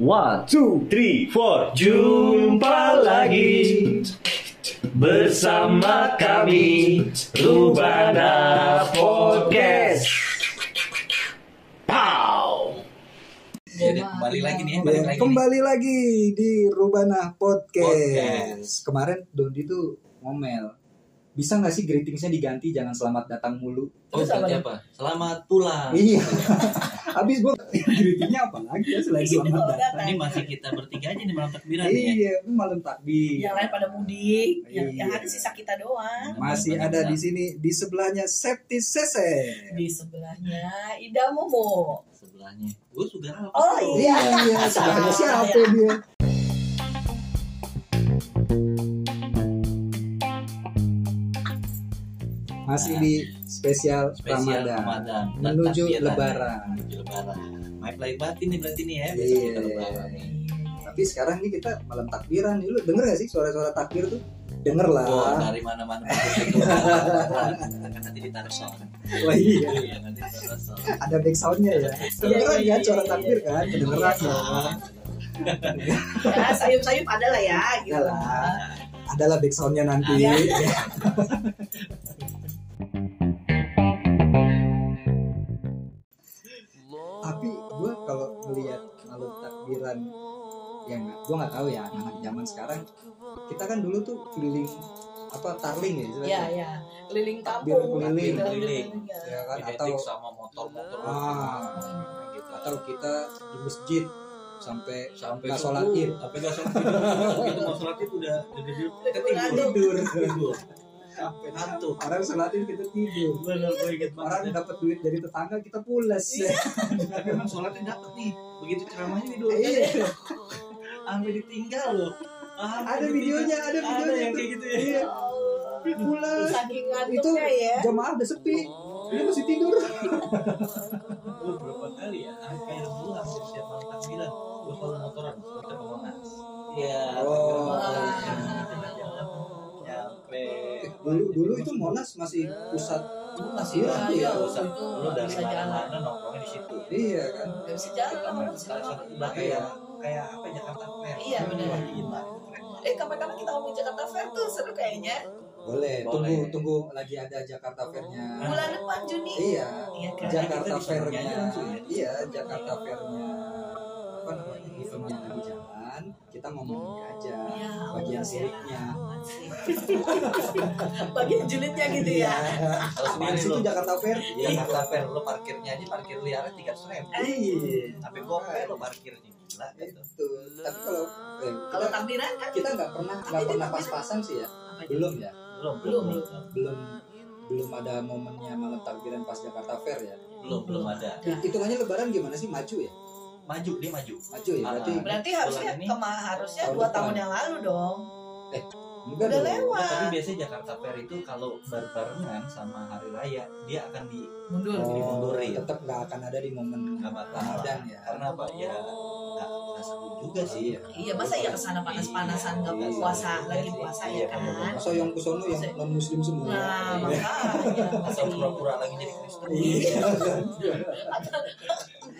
One, two, three, four. Jumpa lagi bersama kami Rubana Podcast. Pow. Jadi kembali lagi nih ya, balik Ya, lagi. nih. kembali lagi di Rubana Podcast. Podcast. Kemarin Dondi tuh ngomel. Bisa nggak sih greetingsnya diganti jangan selamat datang mulu? Oh, berarti apa? Selamat pulang. Iya. Habis gua greetingnya apa lagi ya selain selamat datang? Ini masih kita bertiga aja nih malam takbiran nih ya. Iya, itu malam takbir. yang lain pada mudik yang, Iya. yang ada sisa kita doang Masih ada di sini di sebelahnya Septi Sese. di sebelahnya Ida Momo Sebelahnya. Gue juga apa? oh iya Iya, sebelahnya siapa dia? Masih di spesial, Spesial Ramadan. Ramadan. Dan Menuju takbiran. Lebaran. Menuju Lebaran. My play batin nih berarti nih ya. Besok Iya. kita Lebaran nih. Tapi sekarang nih kita malam takbiran nih. Lu denger gak sih suara-suara takbir tuh? Denger lah. Wah, dari mana-mana. Kan nanti ditaruh sound. Wah iya. Iya, nanti ditaruh sound. Ada back soundnya ya. Kedengeran iya, ya suara iya, takbir iya. kan? Kedengeran ya. ya sayup-sayup ada lah ya gitu Ada lah. Adalah back soundnya nanti. Iya. Tapi gue kalau melihat malam takbiran yang gue nggak tahu ya anak zaman sekarang kita kan dulu tuh keliling apa tarling ya istilahnya. ya ya keliling Takbir kampung keliling. gitu, Keliling. ya. ya kan atau sama motor-motor. Ah. gitu. atau kita di masjid sampai sampai nggak sholat id sampai nggak sholat id begitu mau sholat id udah udah tidur tidur sampai ngantuk. Orang sholat id kita tidur. Bener gue inget orang dapat duit dari tetangga kita pulas. Iya. tapi emang sholatnya dapet nih. Begitu ceramahnya tidur Iya. sampai ditinggal loh. Sampai ada videonya ada ada videonya yang kayak gitu ya. Iya. Oh, pulas. Saking itu ngantuknya ya. jamaah udah sepi. Dia masih tidur. Gue berapa kali ya hampir setiap malam takbiran gue selalu motoran kita ke Monas iya. Oh. nyampe dulu dulu itu monas masih pusat. Iya, ada iya. ya usah Itu lu dari mana-mana nongkrongnya di situ. Iya kan. Nggak bisa jalan kayak kayak apa Jakarta Fair. Iya, benar. Wah, gila itu keren eh kapan-kapan kita ngomongin Jakarta Fair tuh seru kayaknya. Boleh tunggu Boleh. tunggu lagi ada Jakarta Fair-nya. Bulan depan Juni. Iya Iya kan? Jakarta Fair-nya. ya? iya Jakarta Fair-nya. Apa namanya eventnya lagi jalan kita ngomongin aja Ya, bagian Allah. bagian julidnya gitu ya. Kalau sih lu? Itu Jakarta Fair? Jakarta Fair. Lu parkirnya aja parkir liarnya tiga ribu. Iya. Tapi gope lu parkirnya gila gitu. Itu. Tapi kalau eh, kalau kita, takbiran kan? Kita nggak pernah nggak pernah pas-pasan sih ya. Belum ya? Belum belum belum. belum belum belum ada momennya malam takbiran pas Jakarta Fair ya? Belum belum ada. Hitungannya lebaran gimana sih? Maju ya? Maju dia maju. Maju ya? Berarti Ah. berarti harusnya Bulan ini kema harusnya dua tahun yang lalu dong enggak udah dong. lewat. Nah, tapi biasanya Jakarta Fair itu kalau berbarengan sama hari raya dia akan di mundur Oh, dimundurin. tetap nggak akan ada di momen Ramadan ya karena apa ya nggak seru juga sih Iya. iya masa ya ke sana panas-panasan nggak Iya, puasa iya, lagi iya, puasa iya, ya kan? masa yang kusono yang non muslim semua. Nah Iya. makanya. Asal pura-pura lagi jadi Kristen. Iya.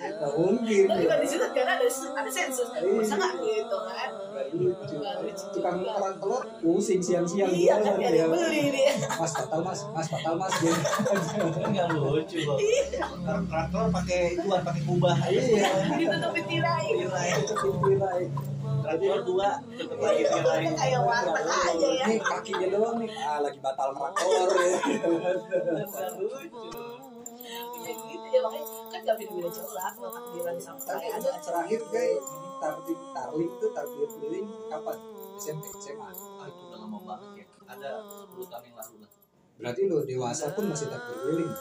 Nggak mungkin tapi ya. kan di situ kan ada ada sensus. Masa nggak gitu kan. Nggak lucu. tukang orang telur pusing siang-siang. Iya kan ada ya. beli dia. Mas batal mas. Mas batal mas. Dia nggak lucu loh Orang traktor pakai jual pakai kubah. Iya. Ditutupin tirai. Tirai lagi ah lagi batal ya terakhir tarling tarling tuh kapan SMP SMA itu lama ada 10 tahun yang lalu berarti lo dewasa pun masih takbir keliling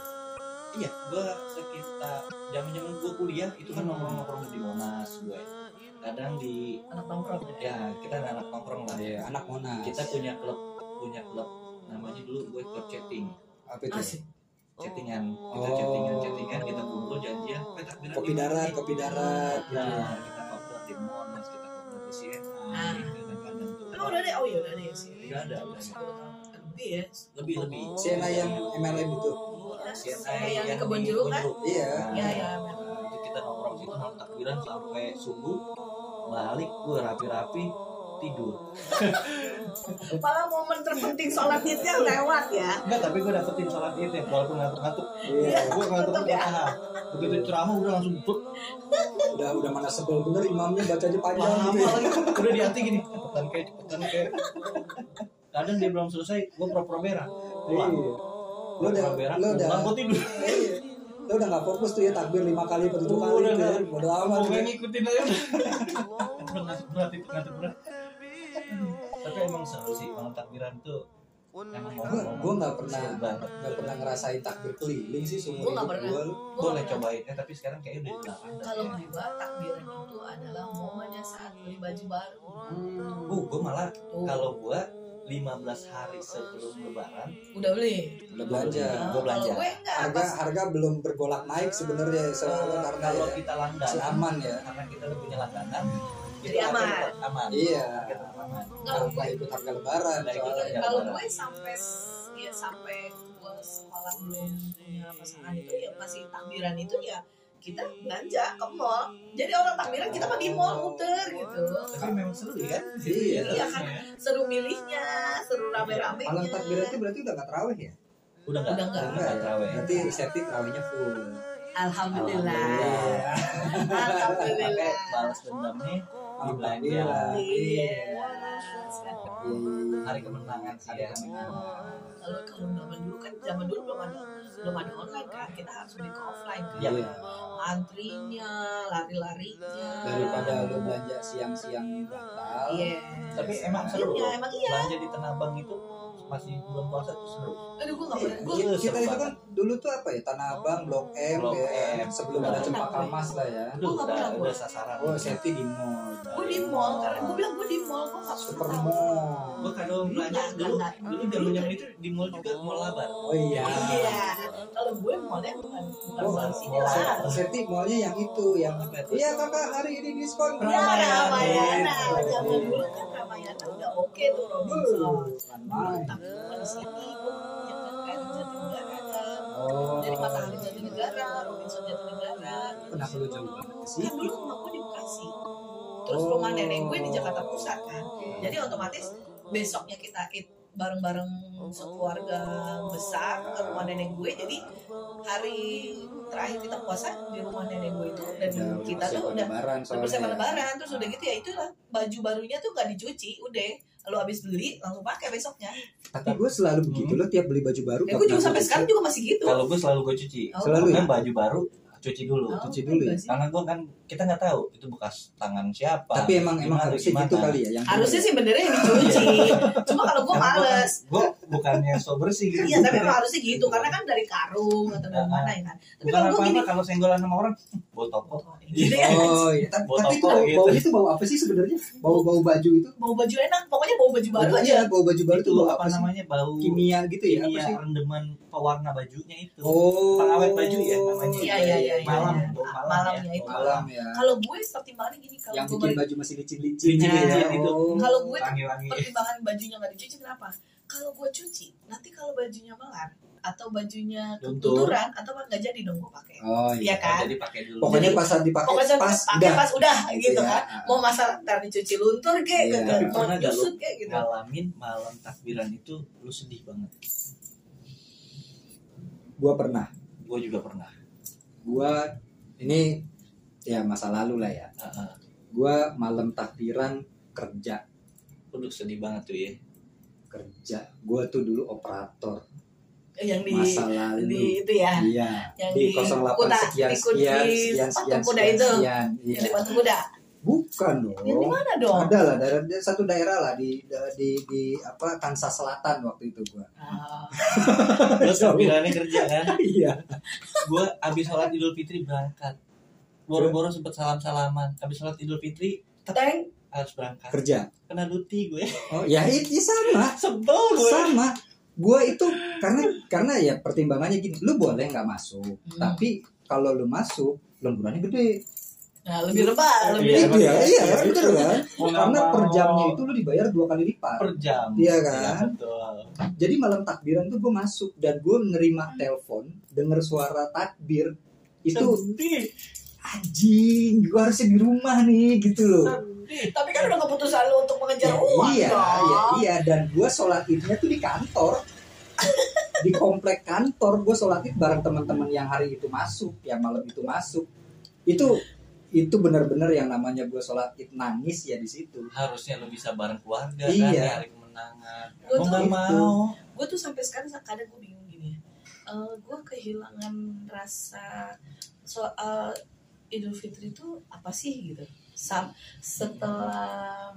iya gua sekitar zaman zaman gua kuliah itu kan nongkrong nongkrong di monas gue kadang di anak nongkrong ya? Ya kita anak nongkrong lah. Iya, anak monas. Kita punya klub punya klub. Namanya dulu gue klub chatting. Apa itu? Asik. Chattingan kita Oh. chattingan chattingan kita kumpul janjian. Kita kopi darat nih?" kopi darat gitu. nah kita ngobrol di monas kita ngobrol di Ah. kadang-kadang tuh emang udah ada oh iya udah ada ya sih. Udah ada, udah ada. Lebih ya lebih lebih Siena yang MLM itu CNA yang di kebun jeruk kan. Iya. Iya iya itu kita nongkrong situ malam takbiran sampai subuh balik gue rapi-rapi tidur Malah momen terpenting sholat idnya lewat ya. enggak tapi gue dapetin sholat id ya walaupun ngantuk-ngantuk Iya. gue ngantuk Tetep ya. nah, begitu ceramah udah langsung bruk Udah udah mana sebel bener imamnya bacanya panjang gitu ya. udah di hati gini cepetan kayak cepetan kayak kadang dia belum selesai gue pura-pura berak pulang Iya. Lo gue udah lo udah pulang gue tidur Iya. Lo udah gak fokus tuh ya takbir lima kali atau tujuh kali Udah, gitu ya. udah. Bodo amat. mau gitu. ngikutin aja ngantuk berat itu berat tapi emang seru sih kalau takbiran tuh emang Gue gue nggak pernah nggak pernah ngerasain takbir keliling sih seumur hidup pernah. gue. Gua boleh cobain eh tapi sekarang kayaknya udah dilarang. Kalau gua takbiran itu adalah momennya saat beli baju baru. uh gue malah kalau gue 15 hari sebelum lebaran udah beli. Udah belanja. Gua belanja. Gue enggak Harga pas harga belum bergolak naik sebenarnya soalnya Eh, karena kalau ya, kita masih langganan aman ya. karena kita udah punya langganan Jadi itu aman. aman Iya. Nggak ikut harga lebaran kalau gue sampai ya sampai gue sekolah belum punya pasangan itu ya masih takbiran itu ya kita belanja ke mall. Jadi orang takbiran kita mah di mall muter gitu. tapi memang seru ya Iya. Iya kan seru milihnya, seru rame-rame. Malam takbiran itu berarti udah gak terawih ya? udah nggak Udah nggak. udah nggak terawih Berarti Septi terawihnya full. Alhamdulillah. Alhamdulillah. balas dendamnya di belanja Alhamdulillah. Iya. Iya. hari kemenangan sih ya Kalau kalau zaman dulu kan zaman dulu belum ada belum ada online kan kita harus beli ke offline kan. Iya. Antrinya, lari-larinya. Daripada lu belanja siang-siang batal. Iya. tapi emang seru Iya, emang iya. belanja di Tanah Abang itu masih bulan puasa tuh seru Aduh gue Iya, kita, Iya, itu kan dulu tuh apa ya Tanah Abang Blok M Blok ya M. sebelum ada. Cempaka Mas lah ya. Nggak udah pernah, udah sasaran Oh Septi di mall. Gue di mall karena gue bilang gue di mall gue gak Super pernah. mall. gue kalau belanja dulu dulu zaman zaman itu di mall juga mall labar Oh iya. Iya. Kalau gue mallnya bukan bukan Oh, mall sini oh, lah. Septi mallnya yang itu yang Iya kakak hari ini diskon. Ya Ramayana. Gitu. Zaman dulu kan Ramayana udah oke tuh Robinson. Bukan main. Tapi di sini gue punya kan kayak Jatinegara kan. Oh. Jadi Matahari Jatinegara, Robinson Jatinegara. Kenapa lu jauh banget ke Kan sini? dulu rumah gue di Bekasi. Terus Oh. rumah nenek gue di Jakarta Pusat kan. Jadi otomatis besoknya kita eat bareng-bareng sekeluarga besar ke rumah nenek gue. Jadi hari terakhir kita puasa di rumah nenek gue itu dan udah kita tuh udah lebaran udah persiapan lebaran terus udah gitu ya itulah baju barunya tuh gak dicuci udah lu habis beli langsung pakai besoknya Tapi gue selalu begitu loh tiap beli baju baru. ya gue juga sampai cuci. sekarang juga masih gitu kalau gue selalu gue cuci Oh, Selalu ya? baju baru cuci dulu Oh, cuci dulu ya? karena gue kan kita nggak tahu itu bekas tangan siapa Tapi emang emang gimana, harusnya gimana. gitu kali ya yang harusnya sih benernya yang dicuci cuma kalau gue males gue bukannya so bersih gitu iya tapi emang harusnya gitu karena kan dari karung atau dari mana ya kan tapi kalau gue gini kalau senggolan sama orang bau toko gitu ya Oh iya, tapi, itu toko bau, gitu. bau itu bau apa sih sebenarnya? Bau bau baju itu? bau baju enak pokoknya bau baju baru aja Iya, bau baju baru itu apa namanya bau Kimia gitu ya? Apa kimia sih? rendeman pewarna bajunya itu Oh. pengawet baju ya namanya Iya, iya, iya, iya. malam iya. bau malam Malamnya ya. itu. Malam ya. kalau gue pertimbangannya gini kalau yang gue bikin baju masih licin-licin. Licin-licin ya. itu. Oh. kalau gue wangi-wangi pertimbangan bajunya nggak dicuci kenapa? Kalau gue cuci, nanti kalau bajunya melar atau bajunya ketuturan atau apa nggak jadi dong gue pakai. Oh Iya iya. kan? jadi pakai dulu Pokoknya Jadi- pas saat dipakai Pokoknya pas pakai udah. pas udah gitu Iya. kan. Mau masalah ntar dicuci luntur kayak Iya. gitu, mau nyusut kayak gitu. ngalamin malam takbiran itu lu sedih banget Gua pernah. gue juga pernah Gua ini ya masa lalu lah ya. Heeh. Gua malam takbiran kerja Aduh sedih banget tuh ya kerja. Gua tuh dulu operator Yang di masa di lalu. itu ya, Iya. yang di di 08 kuda, sekian di sekian di sekian sekian kuda sekian itu. sekian. yang Iya. di batu kuda. Bukan dong. Yang di mana dong? Ada lah daerah satu daerah lah di di di apa Kansas Selatan waktu itu gua. Ah, terus takbirannya kerja kan Iya. gue abis sholat idul fitri berangkat boro-boro sempet salam-salaman abis sholat idul fitri Teng, harus berangkat Kerja. kena duti gue Oh, ya itu sama. sebel gue Sama. Gua itu karena karena ya pertimbangannya gini, lu boleh nggak masuk, Hmm. tapi kalau lu masuk lemburannya gede. Nah lebih lebih Iya, itu ya, emang iya, iya. betul kan? Karena per jamnya itu lu dibayar dua kali lipat. per jam Iya kan? betul Jadi malam takbiran tuh gue masuk dan gue nerima telepon, denger suara takbir itu sedih anjing gue harusnya di rumah nih gitu loh Tapi kan udah keputusan lu untuk mengejar Ya, uang iya, dong. iya, iya, dan gue sholat idnya tuh di kantor, di komplek kantor. Gue sholat id bareng teman-teman yang hari itu masuk, yang malam itu masuk. Itu itu benar-benar yang namanya gue sholat id nangis ya di situ. harusnya lu bisa bareng keluarga Iya. kan di hari kemenangan Gua mau tuh gitu. mau gue tuh sampai sekarang kadang gue bingung gini ya gue kehilangan rasa soal Idul Fitri itu apa sih gitu Sam setelah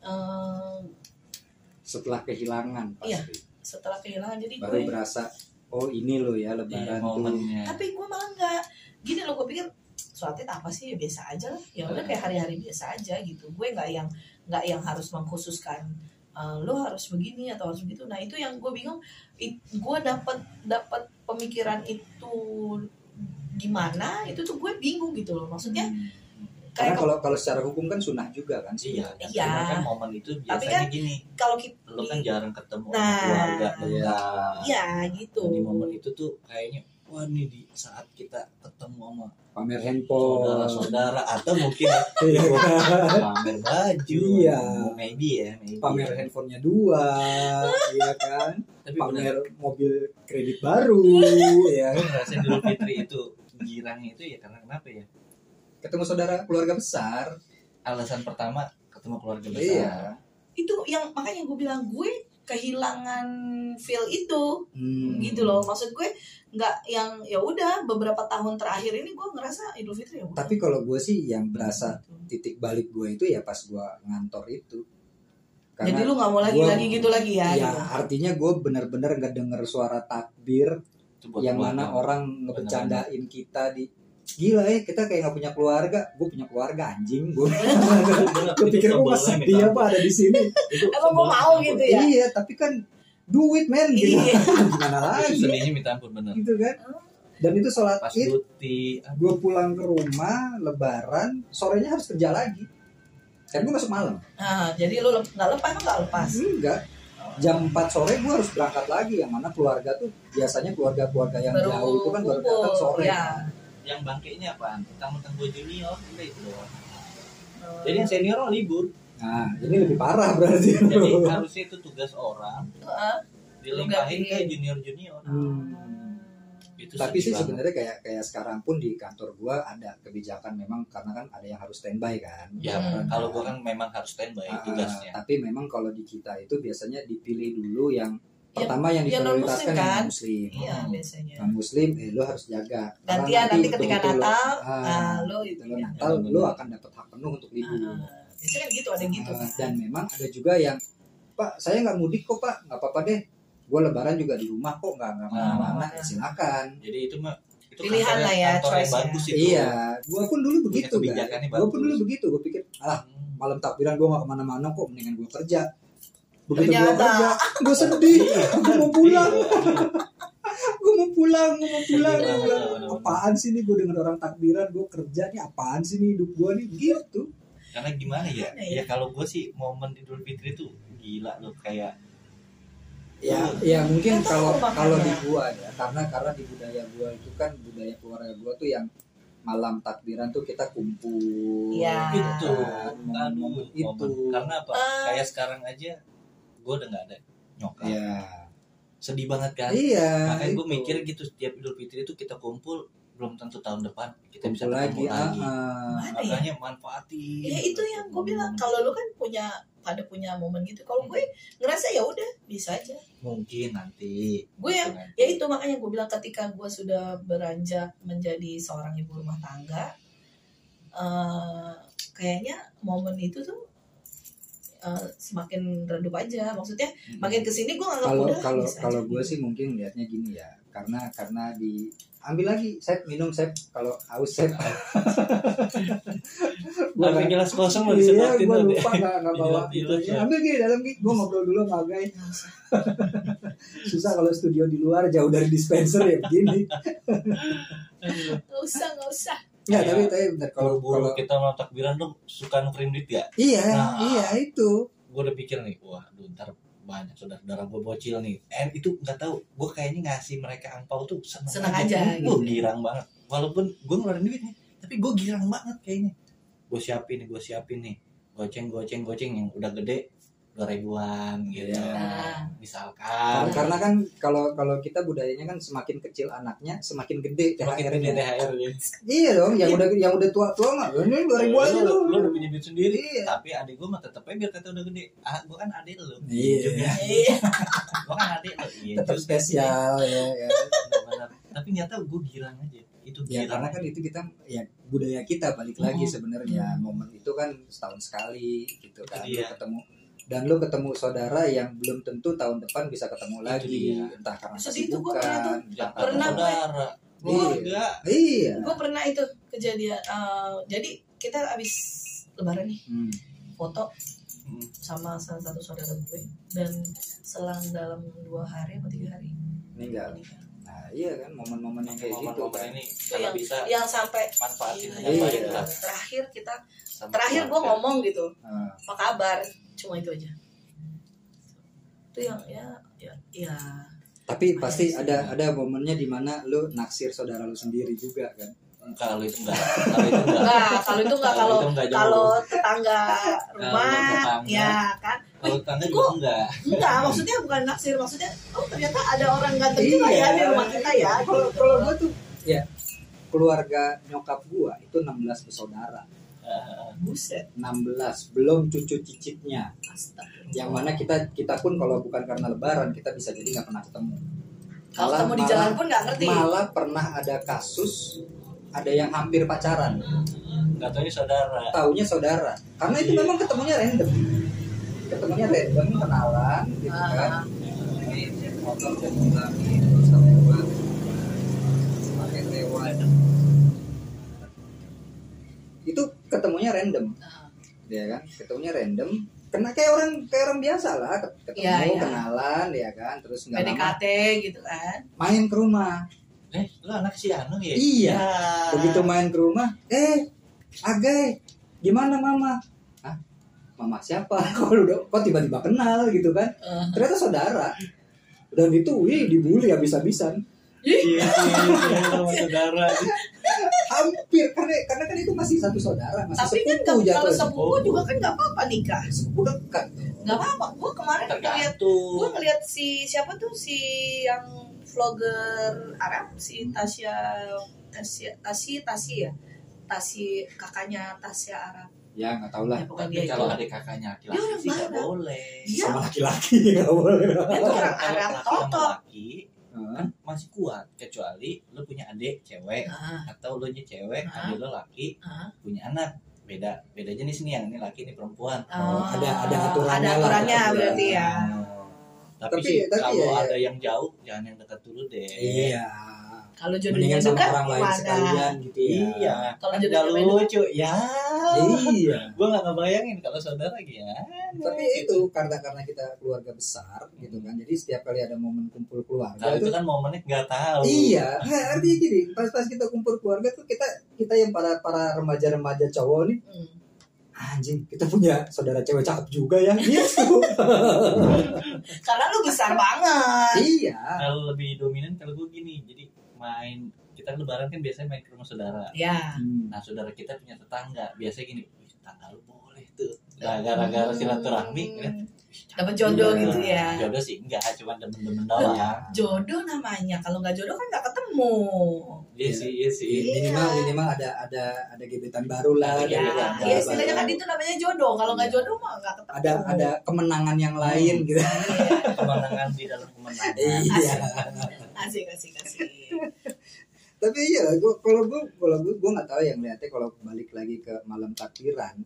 eh, Setelah kehilangan pasti, Iya. setelah kehilangan jadi baru gue berasa oh ini loh ya Iya, lebaran tuh. momennya tapi gue malah nggak gini loh gue pikir sholat id apa sih ya biasa aja lah. Ya udah kayak hari-hari biasa aja gitu. Gue nggak yang nggak yang harus mengkhususkan eh, lo harus begini atau harus begitu. Nah itu yang gue bingung It- gue dapat dapat pemikiran itu gimana itu tuh gue bingung gitu loh. Maksudnya Karena kayak kalau kalau secara hukum kan sunnah juga kan sih. iya Iya. cuman kan momen itu Tapi biasanya kan gini. kalau kita lu kan jarang ketemu Nah, keluarga iya. dekat iya gitu. Di momen itu tuh kayaknya wah nih di saat kita ketemu sama Pamer handphone. saudara-saudara atau mungkin Iya. pamer baju Iya. maybe ya maybe pamer handphonenya dua, iya kan? tapi Pamer mobil kredit baru, ya. ngerasain Idul Fitri itu girangnya itu ya karena kenapa ya Ketemu saudara keluarga besar. alasan pertama ketemu keluarga besar Iya. itu yang makanya gue bilang gue kehilangan feel itu Hmm. gitu loh maksud gue nggak yang ya udah beberapa tahun terakhir ini gue ngerasa Idul Fitri ya. Tapi kalau gue sih yang berasa Gitu. titik balik gue itu ya pas gue ngantor itu. jadi lu nggak mau lagi gua- lagi gitu lagi ya, Ya gitu. artinya gue bener-bener nggak denger suara takbir yang mana orang ngebecandain kita di gila ya kita kayak nggak punya keluarga. Gue punya keluarga anjing. Gue gue pikir gue masih dia apa ada di sini? Emang gue mau gitu ya? Iya tapi kan duit men gitu. Iya. gimana lagi? Sedihnya minta ampun bener. Gitu kan? Dan itu sholat pas id gue pulang ke rumah lebaran sorenya harus kerja lagi. Kan gue masuk malam. Nah, jadi lu nggak lepas nggak lepas? Enggak. Jam 4 sore gue harus berangkat lagi yang mana keluarga tuh biasanya keluarga-keluarga yang baru jauh itu kan baru datang sore. ya. Yang bangkainya apaan? Tentang-tentang gue junior udah itu doang. Eh, jadi yang senior mah libur. Nah ini lebih parah berarti. Jadi harusnya itu tugas orang eh, dilimpahin ke junior junior. Hmm. itu tapi sih sebenarnya kayak kayak sekarang pun di kantor gua ada kebijakan memang karena kan ada yang harus standby kan. Ya Hmm. kalau gue kan memang harus standby Ah, tugasnya. tapi memang kalau di kita itu biasanya dipilih dulu Yang- pertama yang yang diprioritaskan non-muslim yang kan? non muslim iya Hmm. biasanya. Non muslim eh lo harus jaga. Karena gantian nanti ketika betul-betul lo- Natal ah, nah lo itu betul, ya. Natal lo akan dapat hak penuh untuk libur. Ah, biasanya kan gitu ada yang gitu. Ah, kan dan memang ada juga yang pak saya nggak mudik kok pak. Nggak apa-apa deh. Gue lebaran juga di rumah kok nggak nggak Ah. ke mana-mana. Ya, silakan. Jadi itu mah itu Pilihan lah ya, choice ya. bagus itu. Iya. Gue pun dulu begitu kan kebijakannya gue pun dulu begitu. Gue pikir ah malam takbiran gue gak ke mana-mana kok mendingan gue kerja begitu gue kerja gue sedih gue mau pulang Iya. gue mau pulang gue mau pulang Iya, Gua bilang, bener-bener. apaan sih nih gue denger orang takbiran gue kerja nih apaan sih nih hidup gue nih gitu karena gimana ya Gimana ya? ya kalau gue sih momen Idul Fitri itu gila loh kayak ya ya mungkin kalau makanya. kalau di gua ya karena karena di budaya gua itu kan budaya keluarga gua tuh yang malam takbiran tuh kita kumpul Iya. itu aduh itu momen. karena apa Eh. kayak sekarang aja gue udah nggak ada nyokap. Ya sedih banget kan? Iya. Makanya gue mikir gitu setiap Idul Fitri itu kita kumpul belum tentu tahun depan kita bisa lagi lagi, ah. Mana ya? makanya manfaatin ya itu yang gue bilang kalau lu kan punya pada punya momen gitu kalau gue ngerasa ya udah bisa aja. Mungkin nanti. Gue yang Nanti. ya itu makanya gue bilang ketika gue sudah beranjak menjadi seorang ibu rumah tangga eh, kayaknya momen itu tuh eh, semakin redup aja maksudnya makin ke sini gue nganggap kalau kalau bisa kalau gue gitu. sih mungkin lihatnya gini ya karena karena di ambil lagi saya minum saya kalau haus saya gue Tapi gelas kosong lo iya disedotin tuh. lupa nggak nggak bawa itunya. ya. ambil gini dalam gini gue ngobrol dulu sama Nggak usah. susah kalau studio di luar jauh dari dispenser ya begini nggak usah nggak usah Kayak tapi tapi bentar kalau buru-buru kalau kita mau takbiran tuh suka nukerin duit ya iya Nah. iya itu. gue udah pikir nih wah aduh, ntar banyak saudara-saudara gue bocil nih. Eh itu nggak tahu gue kayaknya ngasih mereka angpau tuh seneng, Seneng aja, Wah, gitu. girang banget. Walaupun gue ngeluarin duit nih tapi gue girang banget kayaknya. Gue siapin nih gue siapin nih. Goceng goceng goceng yang udah gede dua ribuan gitu Nah. misalkan karena kan kalau kalau kita budayanya kan semakin kecil anaknya semakin gede semakin THR gede -nya. THR ya. Iya dong, yang udah yang udah tua tua mah ini dua ribu aja lu, tuh. lu udah punya duit sendiri Iya. tapi adik gue mah tetep aja biar kata udah gede ah gue kan adik lu Iya. Juga. Iya. gue kan adik lu iya Tetap spesial ya. ya. tapi nyata gue girang aja itu Ya karena kan itu kita ya budaya kita balik lagi Hmm. sebenarnya momen itu kan setahun sekali gitu kan Iya. ketemu dan lu ketemu saudara yang belum tentu tahun depan bisa ketemu lagi dia. entah karena kesibukan entah Pernah karena gue. saudara Iya. keluarga iya gue pernah itu kejadian eh, jadi kita abis lebaran nih Hmm. foto Hmm. sama salah satu saudara gue dan selang dalam dua hari atau tiga hari meninggal nah iya kan momen-momen yang kayak gitu momen-momen kan ini kalau yang, bisa yang sampai manfaatin Iya, iya. terakhir kita sama terakhir gue ngomong gitu Nah, apa kabar cuma itu aja. Itu yang ya ya ya. Tapi pasti sih. ada ada momennya di mana lu naksir saudara lu sendiri juga kan? Kalau itu enggak. Kalau itu enggak. Enggak kalau itu enggak kalau itu enggak kalau tetangga rumah tetangga. ya kan? Kalau tangga Kok- juga enggak. enggak maksudnya bukan naksir maksudnya oh ternyata ada orang ganteng juga Iya. ya di rumah kita ya. Kalau kalau gua tuh ya keluarga nyokap gua itu 16 bersaudara buset 16 belum cucu cicitnya. Astagfirullah. yang mana kita kita pun kalau bukan karena lebaran kita bisa jadi nggak pernah ketemu. Kalau Malah- ketemu di malah- jalan pun nggak ngerti. malah pernah ada kasus ada yang hampir pacaran. Enggak taunya saudara. Taunya saudara. Karena itu memang ketemunya random. Ketemunya random kenalan gitu kan. Ah, ini motor dan ketemunya random ah. ya kan ketemunya random kena kayak orang kayak orang biasa lah ketemu Iya, iya. kenalan ya kan terus nggak lama PDKT gitu kan main ke rumah eh lu anak si Anu ya Iya. Ya. begitu main ke rumah eh agai gimana mama ah mama siapa kok udah kok tiba-tiba kenal gitu kan Eh, ternyata saudara dan itu wih dibully habis-habisan iya iya iya, sama saudara hampir karena karena kan itu masih satu saudara masih tapi kan kalau jatuhnya. sepupu juga kan nggak apa-apa nikah. Sepupu dekat nggak apa-apa. Gue kemarin ngeliat gue ngeliat si siapa tuh si yang vlogger Arab si Tasya Tasya Tasya Tasya ya? Tasya kakaknya Tasya Arab. Ya nggak tahu lah. Ya tapi itu kalau adik kakaknya Dia laki-laki sih nggak boleh. Dia- sama laki-laki nggak boleh. Dia tuh orang Kalau Arab totok Hah? masih kuat kecuali lu punya adik cewek Ah, atau lu nya cewek Ah. adik lu laki ah. punya anak. Beda beda jenis nih yang ini laki ini perempuan. Oh, Oh, ada- ada aturannya ada lah, aturannya ada berarti ya. Tapi, Tapi- sih tapi kalau ya- ada yang jauh jangan yang dekat dulu deh. Iya. Kalau jodohnya dekat orang lain sekalian gitu ya. Iya Kalau kan jodohnya lucu. Ya iya. Gue nggak ngebayangin kalau saudara gimana tapi itu karena karena kita keluarga besar gitu kan jadi setiap kali ada momen kumpul keluarga kalau itu itu kan momennya nggak tahu. Iya nggak artinya gini pas pas kita kumpul keluarga tuh kita kita yang para para remaja remaja cowok nih Hmm. anjing kita punya saudara cewek cakep juga ya. Gitu karena lu besar banget. Iya. Kalau lebih dominan kalau gue gini jadi main kita lebaran kan biasanya main ke rumah saudara. Ya Hmm. nah saudara kita punya tetangga. Biasanya gini "Ih, tetangga lu boleh tuh. Nah, gara-gara silaturahmi kan. Dapat jodoh Iya. gitu ya? Jodoh sih enggak cuma demen-demen doang. Jodoh namanya. Kalau nggak jodoh kan nggak ketemu. Iya sih iya sih. Minimal minimal ada ada ada gebetan baru lah Ada ya, ada gebetan ada- ya istilahnya kan itu namanya jodoh. Kalau nggak Iya. jodoh mah nggak ketemu. Ada ada kemenangan yang lain gitu. Iya. kemenangan di dalam kemenangan. Iya. Asik asik asik tapi iya gua kalau gua kalau gua gua nggak tahu yang lihatnya kalau balik lagi ke malam takbiran.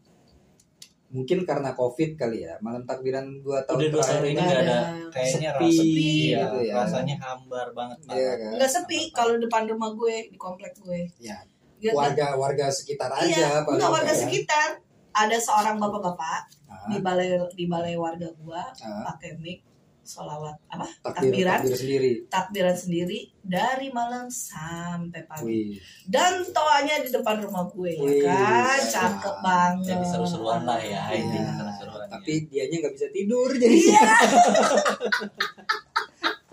Mungkin karena covid kali ya malam takbiran dua tahun udah dua tahun ini Nggak nggak ada ada. kayaknya Sepi rasa gitu iya, ya. rasanya hambar banget Iya kan? nggak sepi kalau depan rumah gue di komplek gue. Ya warga warga sekitar aja iya paling nggak warga ya. sekitar. Ada seorang bapak-bapak Ah, di balai di balai warga gua ah, pakai mic solawat apa? Takbir takbiran. takbir sendiri. Takbiran sendiri dari malam sampai pagi. Wih. Dan toanya di depan rumah gue ya kan? Ya. cakep banget. Jadi seru-seruan lah ya Iya. intinya seru-seruan tapi dianya nggak bisa tidur jadi. Iya.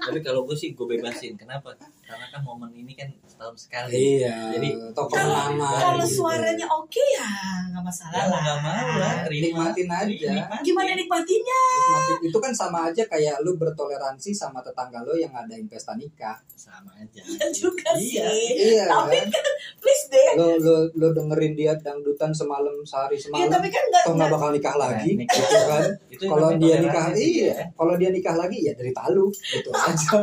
Tapi kalau gue sih gue bebasin. Kenapa karena kan momen ini kan setahun sekali Iya. Jadi, tokoh kalau- lama. Kalau gitu. suaranya oke ya nggak masalah ya lah. nggak lah terima Nikmatin aja. Nikmatin. Gimana nikmatinya? Nikmatin. Itu kan sama aja kayak lu bertoleransi sama tetangga lo yang ngadain pesta nikah. sama aja Ya juga Iya. sih. Iya Tapi kan? kan please deh. Lo lo lo dengerin dia dangdutan semalam sehari Ya semalam. tapi kan nggak Toh nggak bakal nikah lagi, Nah, nikah. gitu kan? itu Kalau dia nikah, iya. ya. Kalau dia nikah lagi ya dari talu, itu aja.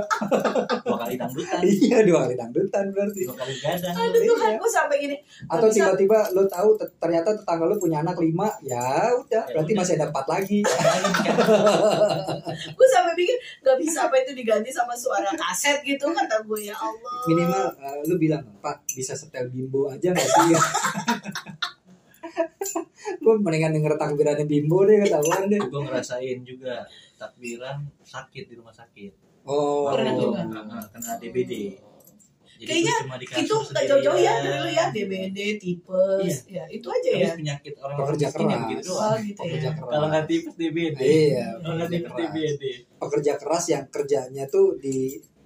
dua kali dangdutan iya dua kali dangdutan berarti. dua kali gadang Aduh Tuhan, gue sampai gini. Atau tiba-tiba lo tahu te- ternyata tetangga lo punya anak lima, ya udah, Ya berarti udah. masih ada empat lagi. Gue sampai pikir nggak bisa apa itu diganti sama suara kaset gitu kata gue ya Allah. Minimal eh, lu bilang, Pak bisa setel bimbo aja nggak sih? gue mendingan denger takbirannya bimbo deh ketahuan deh. gue ngerasain juga takbiran sakit di rumah sakit Oh, Pernah juga? Kena- kena DBD Jadi Kayaknya Itu nggak jauh-jauh ya dulu ya DBD, tipes, ya itu aja Habis ya. penyakit orang Pekerja ya keras. begitu Oh gitu pekerja ya. keras. kalau nggak tipes DBD Iya, kalau nggak pekerja tipes keras. DBD Pekerja keras yang kerjanya tuh di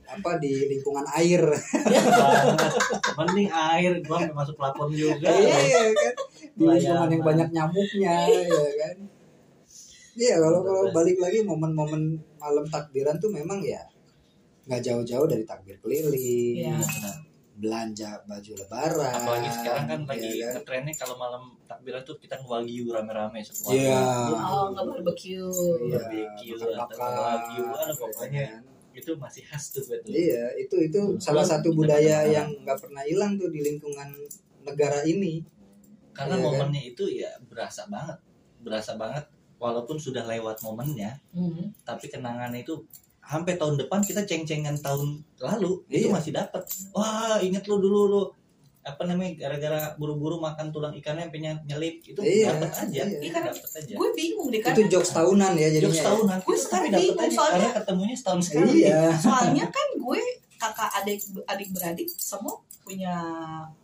apa di lingkungan air. Banget. mending air gua masuk plafon juga Iya kan. Di lingkungan yang banyak nyamuknya, ya kan. Iya, kalau kalau balik lagi momen-momen malam takbiran tuh memang ya nggak jauh-jauh dari takbir keliling, Iya. Benar. belanja baju lebaran. apalagi sekarang kan lagi ya kan? ngetrennya kalau malam takbiran tuh kita ngewagyu rame-rame semua Iya. Oh nggak barbecue. Iya, barbecue atau wagyu, ada pokoknya. ya kan? itu masih khas tuh betul Iya, itu itu Hmm. salah satu Kita budaya makan. yang nggak pernah hilang tuh di lingkungan negara ini. karena Iya kan? momennya itu ya berasa banget berasa banget walaupun sudah lewat momennya Hmm. tapi kenangannya itu sampai tahun depan kita ceng-cengan tahun lalu itu Iya. masih dapat wah inget lu dulu lu apa namanya gara-gara buru-buru makan tulang ikannya sampai ny- nyelip itu Iya, dapat aja iya. dapat aja Gue bingung deh Itu karena jokes tahunan ya Jokes jadinya. ya. tahunan Gue itu sekarang bingung, aja soalnya- karena ketemunya setahun sekali Iya. soalnya kan gue kakak adik adik beradik semua punya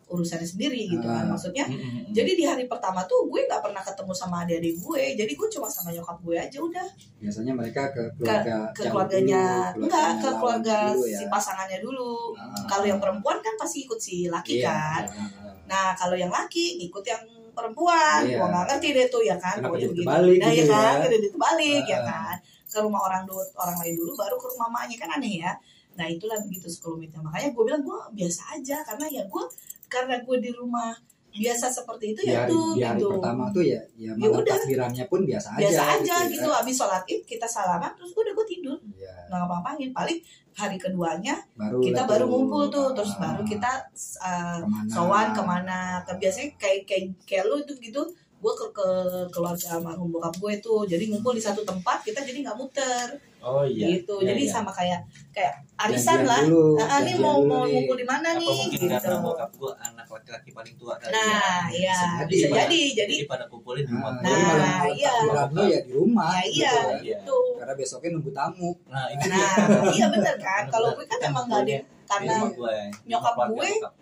urusannya sendiri gitu kan Ah. maksudnya jadi di hari pertama tuh gue nggak pernah ketemu sama adik-adik gue jadi gue cuma sama nyokap gue aja udah Biasanya mereka ke keluarga ke jauh keluarganya dulu, enggak ke keluarga dulu ya. si pasangannya dulu Ah. kalau yang perempuan kan pasti ikut si laki Iya, kan iya. nah kalau yang laki ikut yang perempuan Iya. gua nggak ngerti deh tuh ya kan Kenapa pokoknya jadi begitu terbalik nah, gitu ya kan ya? jadi terbalik ya Ah. kan ke rumah orang dulu orang lain dulu baru ke rumah mamanya kan aneh ya nah itulah begitu sekelumitnya makanya gue bilang gue biasa aja. Karena ya gue karena gue di rumah biasa seperti itu Di ya tuh di hari gitu. pertama tuh ya ya Ya malam udah. takbirannya pun biasa aja. biasa aja gitu, ya. abis sholat id kita salaman terus udah gue tidur. Iya, nggak ngapa-ngapain. Paling hari keduanya baru kita baru ngumpul tuh. Terus Ah, baru kita uh, ke mana? sowan ke mana. Ke biasanya kayak kayak kayak lu tuh gitu gue ke, ke keluarga almarhum bokap gue tuh jadi ngumpul di satu tempat kita jadi nggak muter oh iya gitu Iya, jadi iya. sama kayak kayak arisan lah dulu, nah ini mau mau ngumpul di mana nih mungkin gitu karena bokap gua anak laki-laki paling tua kali nah ya. iya Bisa bisa jadi. jadi jadi jadi pada kumpulin di rumah Nah, Nah, iya. takbiran lu ya di rumah. ya gitu iya. Iya. gitu Karena besoknya nunggu tamu. nah itu dia nah iya bener kan kalau gue kan emang nggak ada karena ya. Nyokap gue bokap.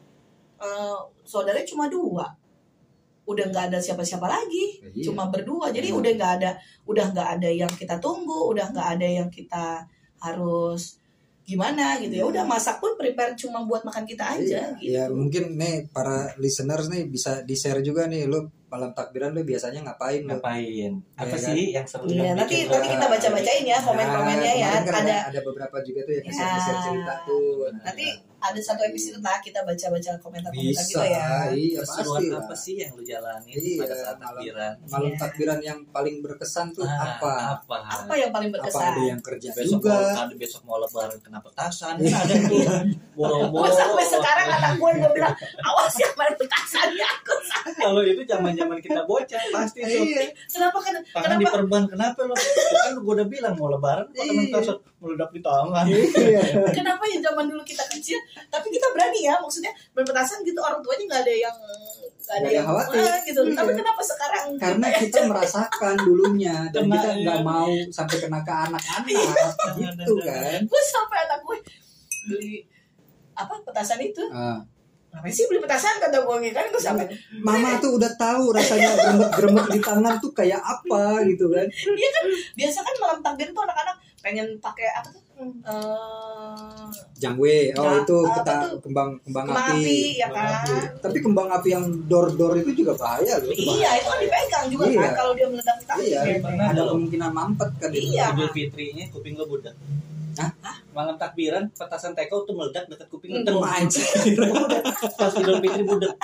eh, saudaranya cuma dua udah nggak ada siapa-siapa lagi Iya. cuma berdua jadi Hmm. udah nggak ada udah nggak ada yang kita tunggu udah nggak ada yang kita harus gimana gitu ya Iya. udah masak pun prepare cuma buat makan kita aja Iya, gitu Ya mungkin nih para listeners nih bisa di share juga nih lu malam takbiran lu biasanya ngapain lu? ngapain apa Iya, sih yang seru Iya, nanti bikin nanti kita baca bacain ya komen-komennya ya kemarin kan ada ada beberapa juga tuh yang Ya. share cerita tuh. nanti ada satu episode lah kita baca-baca komentar-komentar bisa, gitu ya iya pasti lah. apa sih yang lu jalanin Iya, pada saat malam- takbiran Malam Iya. takbiran yang paling berkesan tuh Ah, apa? apa apa yang paling Apa berkesan ada yang kerja besok juga? mau ada besok mau lebaran kena petasan kan ada tuh boro-boro sampai sekarang anak gue gue bilang awas ya main petasan ya aku kalau itu zaman zaman kita bocah pasti tuh Iya. kenapa kan tangan kenapa diperban kenapa lo kan gue udah bilang mau lebaran kok temen Iya. petasan meledak di tangan Iya. kenapa ya zaman dulu kita kecil tapi kita berani ya maksudnya berpetasan gitu orang tuanya nggak ada yang nggak ada yang khawatir. "Ah," gitu Iya. tapi kenapa sekarang Karena kita merasakan dulunya dan Kena, kita iya. nggak mau sampai kena ke anak-anak gitu kan. gue sampai anak gue beli apa petasan itu Ah. Ngapain sih beli petasan kata gue gitu kan gue sampai Mama tuh udah tahu rasanya gremet-gremet di tangan tuh kayak apa gitu kan. dia kan biasa kan malam takbir tuh anak-anak pengen pakai apa tuh Eh, Jangwe, oh Nah, itu apa kita tuh? kembang kembang, kembang api. api ya Kembang kan api. Tapi kembang api yang dor-dor itu juga bahaya loh. itu iya itu kan dipegang juga Iya. kan kalau dia meledak di tangan Iya, ada kemungkinan mampet kan. Iya. Idul Fitrinya kuping lo budak. Hah? Malam takbiran petasan teko tuh meledak dekat kuping Hmm. Anjir. Pas Idul Fitri budak.